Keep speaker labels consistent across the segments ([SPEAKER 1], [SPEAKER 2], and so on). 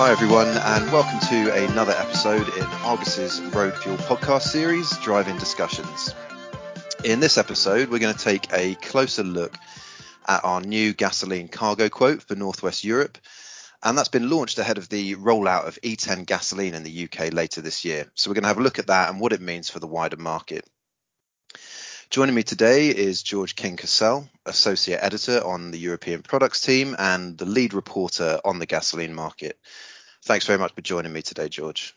[SPEAKER 1] Hi, everyone, and welcome to another episode in Argus's Road Fuel podcast series, Driving Discussions. In this episode, we're going to take a closer look at our new gasoline cargo quote for Northwest Europe, and that's been launched ahead of the rollout of E10 gasoline in the UK later this year. So we're going to have a look at that and what it means for the wider market. Joining me today is George King Cassell, Associate Editor on the European Products team and the lead reporter on the gasoline market. Thanks very much for joining me today, George.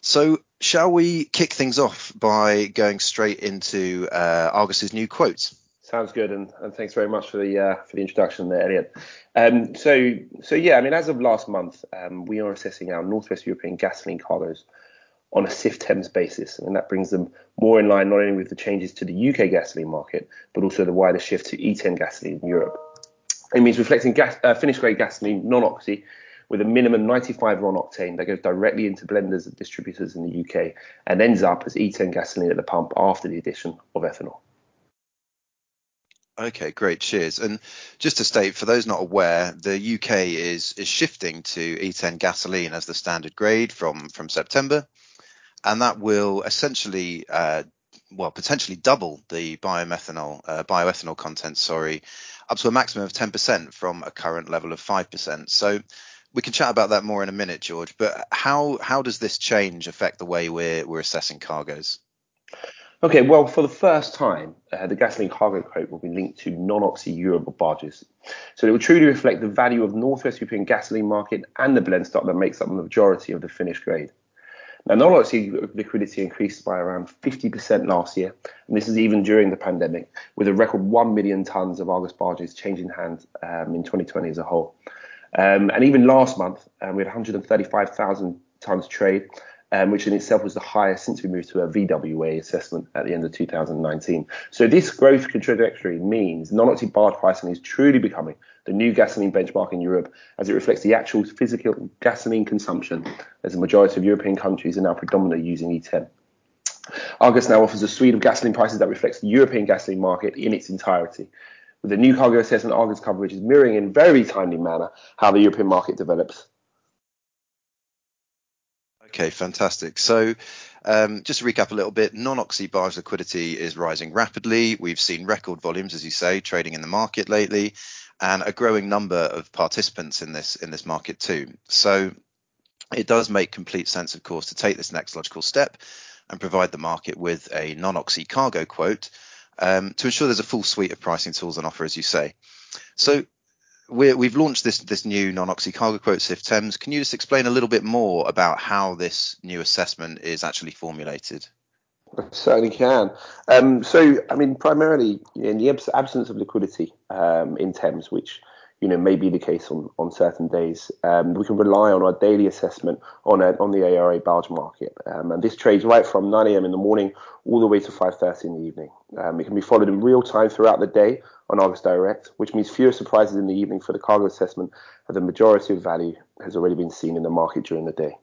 [SPEAKER 1] So, shall we kick things off by going straight into uh, Argus's new quotes?
[SPEAKER 2] Sounds good, and, and thanks very much for the uh, for the introduction there, Elliot. Um, so so yeah, I mean, as of last month, um, we are assessing our Northwest European gasoline cargoes on a CIF Thames basis, and that brings them more in line not only with the changes to the UK gasoline market, but also the wider shift to E10 gasoline in Europe. It means reflecting gas, uh, finished grade gasoline non-oxy with a minimum 95 RON octane that goes directly into blenders and distributors in the UK and ends up as E10 gasoline at the pump after the addition of ethanol.
[SPEAKER 1] Okay, great. Cheers. And just to state, for those not aware, the UK is is shifting to E10 gasoline as the standard grade from from September, and that will essentially, uh, well, potentially double the biomethanol uh, bioethanol content. Sorry, up to a maximum of 10% from a current level of 5%. So we can chat about that more in a minute, George. But how how does this change affect the way we're we're assessing cargoes?
[SPEAKER 2] Okay, well, for the first time, uh, the gasoline cargo quote will be linked to non-oxy Eurobob barges. So it will truly reflect the value of Northwest European gasoline market and the blend stock that makes up the majority of the finished grade. Now, non-oxy liquidity increased by around 50% last year, and this is even during the pandemic, with a record 1 million tonnes of Argus barges changing hands um, in 2020 as a whole. Um, and even last month, um, we had 135,000 tonnes trade, um, which in itself was the highest since we moved to a VWA assessment at the end of 2019. So this growth trajectory means barge pricing is truly becoming the new gasoline benchmark in Europe as it reflects the actual physical gasoline consumption as the majority of European countries are now predominantly using E10. Argus now offers a suite of gasoline prices that reflects the European gasoline market in its entirety. With the new cargo assessment, Argus coverage is mirroring in very timely manner how the European market develops
[SPEAKER 1] Okay, fantastic. So, um, just to recap a little bit, non-oxy barge liquidity is rising rapidly. We've seen record volumes, as you say, trading in the market lately, and a growing number of participants in this in this market too. So, it does make complete sense, of course, to take this next logical step and provide the market with a non-oxy cargo quote um, to ensure there's a full suite of pricing tools on offer, as you say. So, we have launched this this new non-oxy cargo quote CIF Thames. Can you just explain a little bit more about how this new assessment is actually formulated?
[SPEAKER 2] I certainly can. Um, so, I mean, primarily in the absence of liquidity um, in Thames, which you know may be the case on, on certain days. Um, we can rely on our daily assessment on a, on the ARA barge market, um, and this trades right from 9 a.m. in the morning all the way to 5:30 in the evening. Um, it can be followed in real time throughout the day on Argus Direct, which means fewer surprises in the evening for the cargo assessment, as the majority of value has already been seen in the market during the day.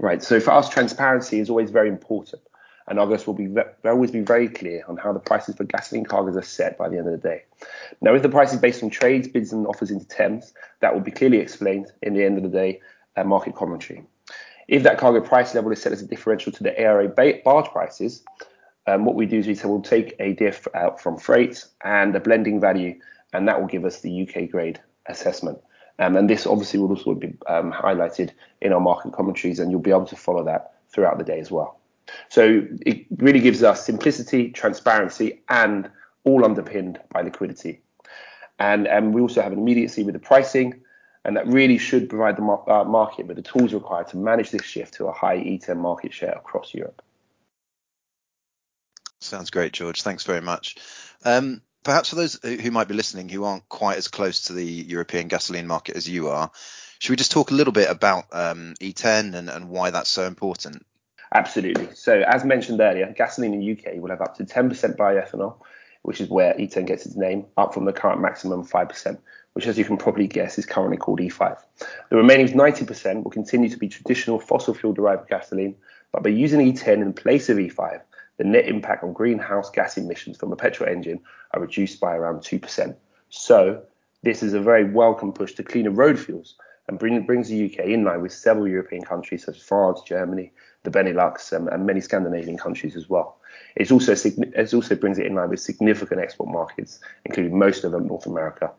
[SPEAKER 2] Right. So for us, transparency is always very important and Argus will be always be very clear on how the prices for gasoline cargoes are set by the end of the day. Now, if the price is based on trades, bids, and offers into Thames, that will be clearly explained in the end of the day uh, market commentary. If that cargo price level is set as a differential to the ARA barge prices, um, what we do is we say we'll take a diff out from freight and a blending value, and that will give us the UK grade assessment. Um, and this obviously will also be um, highlighted in our market commentaries, and you'll be able to follow that throughout the day as well. So it really gives us simplicity, transparency, and all underpinned by liquidity. And, and we also have an immediacy with the pricing, and that really should provide the mar- uh, market with the tools required to manage this shift to a high E10 market share across Europe.
[SPEAKER 1] Sounds great, George. Thanks very much. Um, perhaps for those who might be listening who aren't quite as close to the European gasoline market as you are, should we just talk a little bit about um, E10 and, and why that's so important?
[SPEAKER 2] Absolutely. So, as mentioned earlier, gasoline in the UK will have up to 10% bioethanol, which is where E10 gets its name, up from the current maximum 5%, which, as you can probably guess, is currently called E5. The remaining 90% will continue to be traditional fossil fuel derived gasoline, but by using E10 in place of E5, the net impact on greenhouse gas emissions from a petrol engine are reduced by around 2%. So this is a very welcome push to cleaner road fuels and bring, brings the UK in line with several European countries such as France, Germany, the Benelux, um, and many Scandinavian countries as well. It's also it also brings it in line with significant export markets, including most of North America.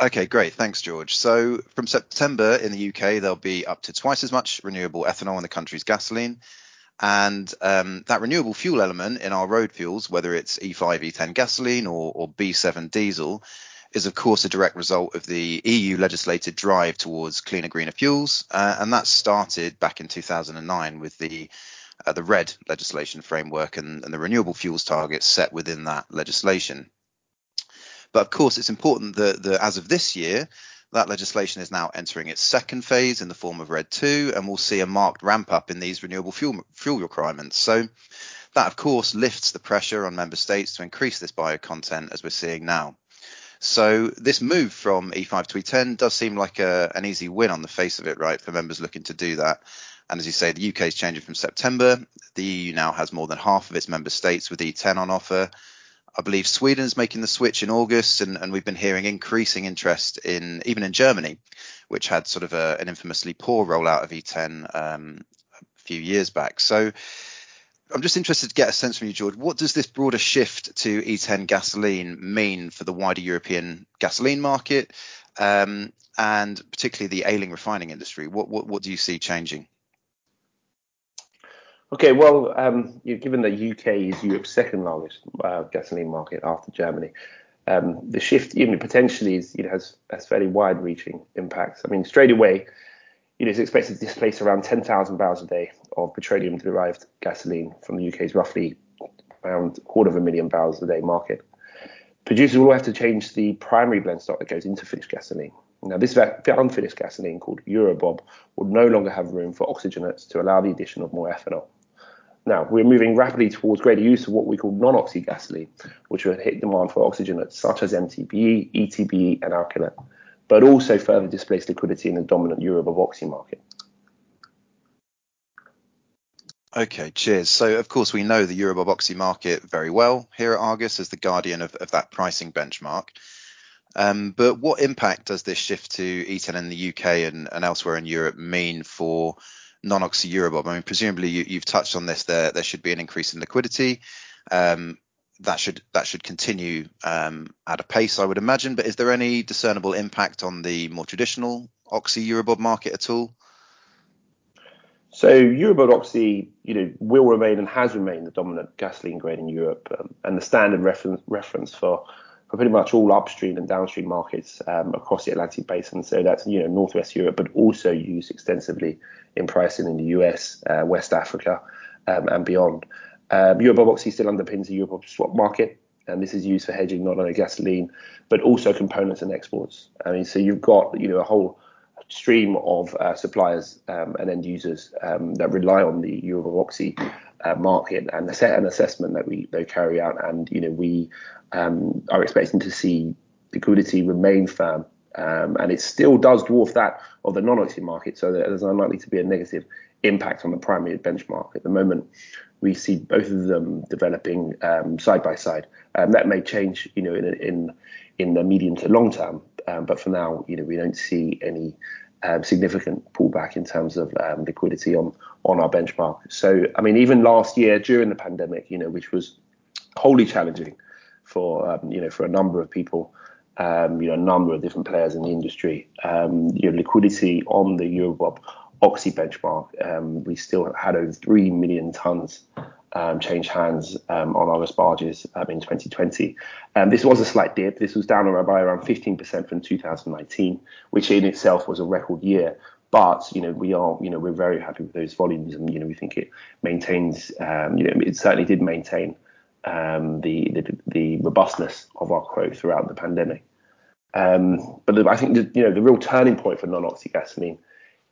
[SPEAKER 1] Okay, great. Thanks, George. So from September in the UK, there'll be up to twice as much renewable ethanol in the country's gasoline. And um, that renewable fuel element in our road fuels, whether it's E5, E10 gasoline or, or B7 diesel, is of course a direct result of the EU legislated drive towards cleaner, greener fuels, uh, and that started back in 2009 with the uh, the RED legislation framework and, and the renewable fuels targets set within that legislation. But of course, it's important that, that as of this year, that legislation is now entering its second phase in the form of RED 2, and we'll see a marked ramp up in these renewable fuel, fuel requirements. So that, of course, lifts the pressure on member states to increase this bio content as we're seeing now. So this move from E5 to E10 does seem like a, an easy win on the face of it, right, for members looking to do that. And as you say, the UK is changing from September. The EU now has more than half of its member states with E10 on offer. I believe Sweden is making the switch in August, and, and we've been hearing increasing interest in even in Germany, which had sort of a, an infamously poor rollout of E10 um, a few years back. So I'm just interested to get a sense from you, George. What does this broader shift to E10 gasoline mean for the wider European gasoline market, um, and particularly the ailing refining industry? What, what, what do you see changing?
[SPEAKER 2] Okay, well, um, given that UK is Europe's second largest uh, gasoline market after Germany, um, the shift even potentially is, you know, has, has fairly wide-reaching impacts. I mean, straight away, you know, it's expected to displace around 10,000 barrels a day of petroleum-derived gasoline from the UK's roughly around quarter of a million barrels a day market. Producers will have to change the primary blend stock that goes into finished gasoline. Now, this unfinished gasoline called Eurobob will no longer have room for oxygenates to allow the addition of more ethanol. Now, we're moving rapidly towards greater use of what we call non-oxy gasoline, which will hit demand for oxygenates such as MTBE, ETBE, and alkylate, but also further displace liquidity in the dominant Eurobob oxy market.
[SPEAKER 1] Okay, cheers. So, of course, we know the Eurobob oxy market very well here at Argus as the guardian of, of that pricing benchmark. Um, but what impact does this shift to E10 in the UK and, and elsewhere in Europe mean for non-oxy Eurobob? I mean, presumably you, have touched on this. There, there should be an increase in liquidity. Um, that should that should continue um, at a pace, I would imagine. But is there any discernible impact on the more traditional oxy Eurobob market at all?
[SPEAKER 2] So Eurobob oxy, you know, will remain and has remained the dominant gasoline grade in Europe, um, and the standard reference reference for for pretty much all upstream and downstream markets um, across the Atlantic basin. So that's you know Northwest Europe, but also used extensively in pricing in the US, uh, West Africa, um, and beyond. Um, Eurobob oxy still underpins the Eurobob swap market, and this is used for hedging not only gasoline but also components and exports. I mean, so you've got you know a whole stream of uh, suppliers um, and end users um, that rely on the Eurobob oxy uh, market and the set an assessment that we they carry out, and you know we um, are expecting to see liquidity remain firm. Um, and it still does dwarf that of the non-oxy market, so there's unlikely to be a negative impact on the primary benchmark. At the moment, we see both of them developing um, side by side. Um, that may change, you know, in in in the medium to long term, um, but for now, you know, we don't see any um, significant pullback in terms of um, liquidity on on our benchmark. So, I mean, even last year during the pandemic, you know, which was wholly challenging for um, you know for a number of people. Um, you know, a number of different players in the industry. Um, you know, liquidity on the Eurobob Oxy benchmark, um, we still had over three million tons um, change hands um, on Argus barges um, in 2020. this was a slight dip. This was down by around 15% from 2019, which in itself was a record year. But you know, we are, you know, we're very happy with those volumes, and you know, we think it maintains. you know, it certainly did maintain um, the, the, the robustness of our quote throughout the pandemic. Um, but I think the, you know the real turning point for non-oxy gasoline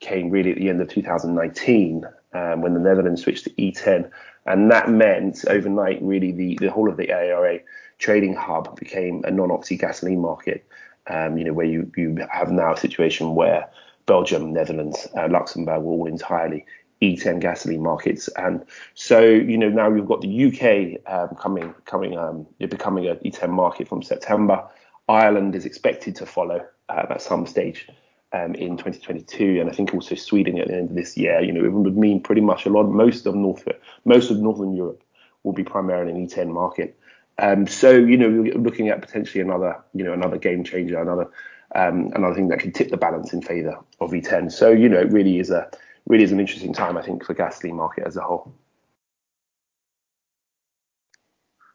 [SPEAKER 2] came really at the end of 2019 um, when the Netherlands switched to E10, and that meant overnight really the, the whole of the ARA trading hub became a non-oxy gasoline market. Um, you know where you you have now a situation where Belgium, Netherlands, uh, Luxembourg were all entirely E10 gasoline markets. And so, you know, now we've got the UK um, coming, coming, um, becoming an E10 market from September. Ireland is expected to follow uh, at some stage um, in 2022, and I think also Sweden at the end of this year. You know, it would mean pretty much a lot, most of North, most of Northern Europe will be primarily an E10 market. Um, so, you know, we're looking at potentially another, you know, another game changer, another, um, another thing that can tip the balance in favour of E10. So, you know, it really is a, really is an interesting time, I think, for gasoline market as a whole.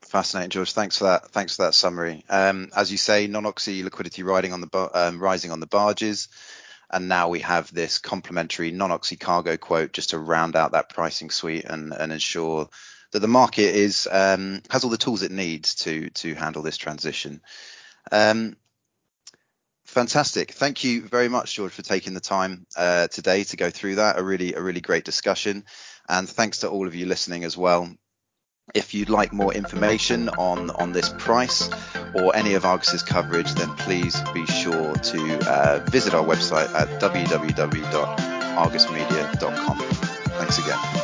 [SPEAKER 1] Fascinating, George. Thanks for that. Thanks for that summary. Um, as you say, non-oxy liquidity riding on the um, rising on the barges, and now we have this complementary non-oxy cargo quote just to round out that pricing suite and, and ensure that the market is um, has all the tools it needs to to handle this transition. Um, fantastic. Thank you very much, George, for taking the time uh, today to go through that. A really a really great discussion, and thanks to all of you listening as well. If you'd like more information on, on this price or any of Argus's coverage, then please be sure to uh, visit our website at www.argusmedia.com. Thanks again.